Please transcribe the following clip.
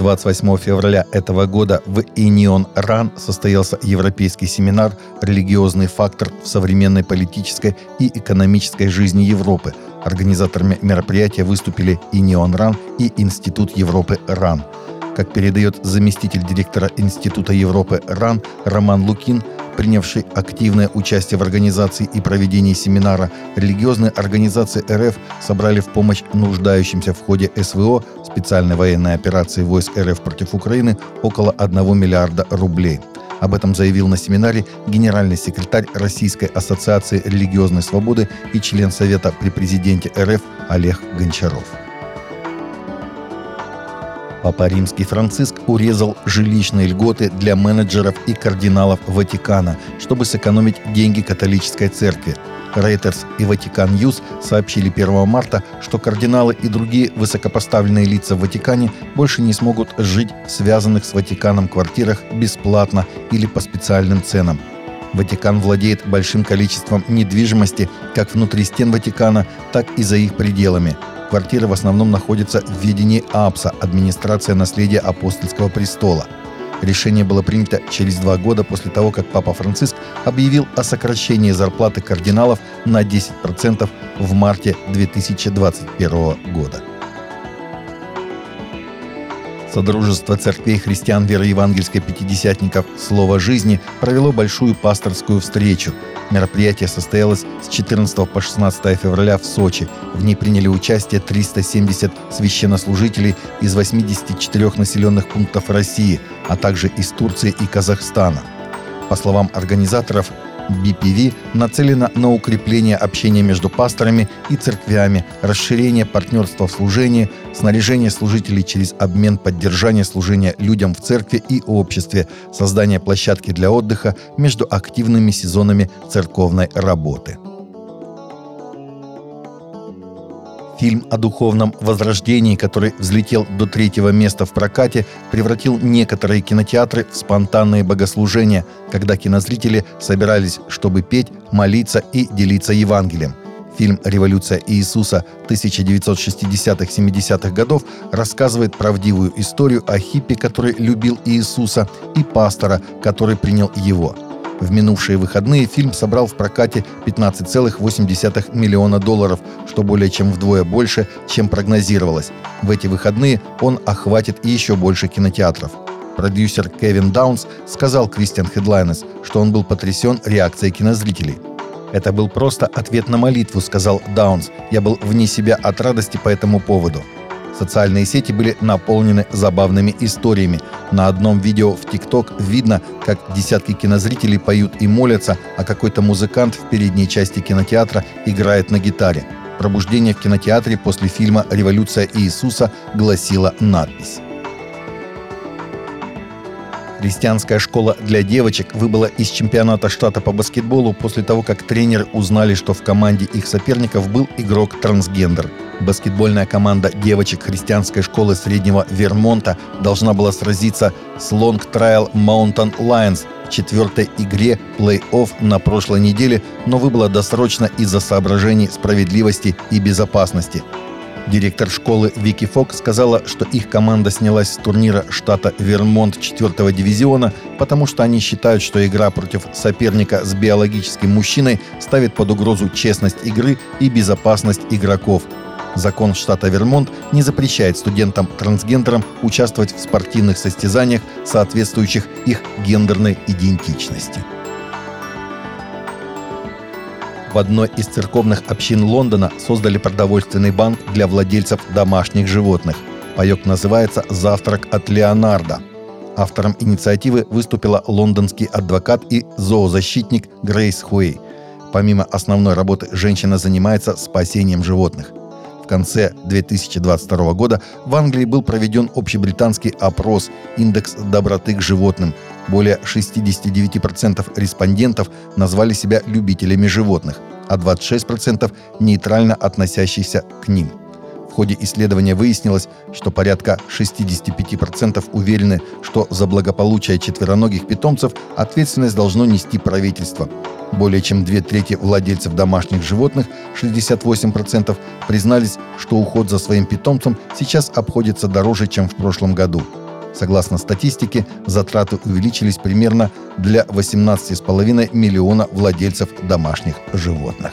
28 февраля этого года в Инион Ран состоялся европейский семинар «Религиозный фактор в современной политической и экономической жизни Европы». Организаторами мероприятия выступили Инион Ран и Институт Европы РАН. Как передает заместитель директора Института Европы РАН Роман Лукин, принявший активное участие в организации и проведении семинара, религиозные организации РФ собрали в помощь нуждающимся в ходе СВО специальной военной операции войск РФ против Украины около 1 миллиарда рублей. Об этом заявил на семинаре генеральный секретарь Российской ассоциации религиозной свободы и член Совета при президенте РФ Олег Гончаров. Папа Римский Франциск урезал жилищные льготы для менеджеров и кардиналов Ватикана, чтобы сэкономить деньги католической церкви. Reuters и Vatican News сообщили 1 марта, что кардиналы и другие высокопоставленные лица в Ватикане больше не смогут жить в связанных с Ватиканом квартирах бесплатно или по специальным ценам. Ватикан владеет большим количеством недвижимости как внутри стен Ватикана, так и за их пределами – Квартира в основном находится в ведении АПСа, администрация наследия апостольского престола. Решение было принято через два года после того, как Папа Франциск объявил о сокращении зарплаты кардиналов на 10% в марте 2021 года. Содружество церквей христиан вероевангельской пятидесятников «Слово жизни» провело большую пасторскую встречу. Мероприятие состоялось с 14 по 16 февраля в Сочи. В ней приняли участие 370 священнослужителей из 84 населенных пунктов России, а также из Турции и Казахстана. По словам организаторов, BPV нацелена на укрепление общения между пасторами и церквями, расширение партнерства в служении, снаряжение служителей через обмен поддержания служения людям в церкви и обществе, создание площадки для отдыха между активными сезонами церковной работы. Фильм о духовном возрождении, который взлетел до третьего места в прокате, превратил некоторые кинотеатры в спонтанные богослужения, когда кинозрители собирались, чтобы петь, молиться и делиться Евангелием. Фильм «Революция Иисуса» 1960-70-х годов рассказывает правдивую историю о хиппи, который любил Иисуса, и пастора, который принял его – в минувшие выходные фильм собрал в прокате 15,8 миллиона долларов, что более чем вдвое больше, чем прогнозировалось. В эти выходные он охватит еще больше кинотеатров. Продюсер Кевин Даунс сказал Кристиан Хедлайнес, что он был потрясен реакцией кинозрителей. «Это был просто ответ на молитву», — сказал Даунс. «Я был вне себя от радости по этому поводу». Социальные сети были наполнены забавными историями. На одном видео в ТикТок видно, как десятки кинозрителей поют и молятся, а какой-то музыкант в передней части кинотеатра играет на гитаре. Пробуждение в кинотеатре после фильма «Революция Иисуса» гласила надпись. Христианская школа для девочек выбыла из чемпионата штата по баскетболу после того, как тренеры узнали, что в команде их соперников был игрок-трансгендер – Баскетбольная команда девочек христианской школы среднего Вермонта должна была сразиться с Long Trail Mountain Lions в четвертой игре плей-офф на прошлой неделе, но выбыла досрочно из-за соображений справедливости и безопасности. Директор школы Вики Фок сказала, что их команда снялась с турнира штата Вермонт 4 дивизиона, потому что они считают, что игра против соперника с биологическим мужчиной ставит под угрозу честность игры и безопасность игроков – Закон штата Вермонт не запрещает студентам-трансгендерам участвовать в спортивных состязаниях, соответствующих их гендерной идентичности. В одной из церковных общин Лондона создали продовольственный банк для владельцев домашних животных. Паек называется «Завтрак от Леонардо». Автором инициативы выступила лондонский адвокат и зоозащитник Грейс Хуэй. Помимо основной работы, женщина занимается спасением животных конце 2022 года в Англии был проведен общебританский опрос «Индекс доброты к животным». Более 69% респондентов назвали себя любителями животных, а 26% нейтрально относящихся к ним. В ходе исследования выяснилось, что порядка 65% уверены, что за благополучие четвероногих питомцев ответственность должно нести правительство. Более чем две трети владельцев домашних животных, 68%, признались, что уход за своим питомцем сейчас обходится дороже, чем в прошлом году. Согласно статистике, затраты увеличились примерно для 18,5 миллиона владельцев домашних животных.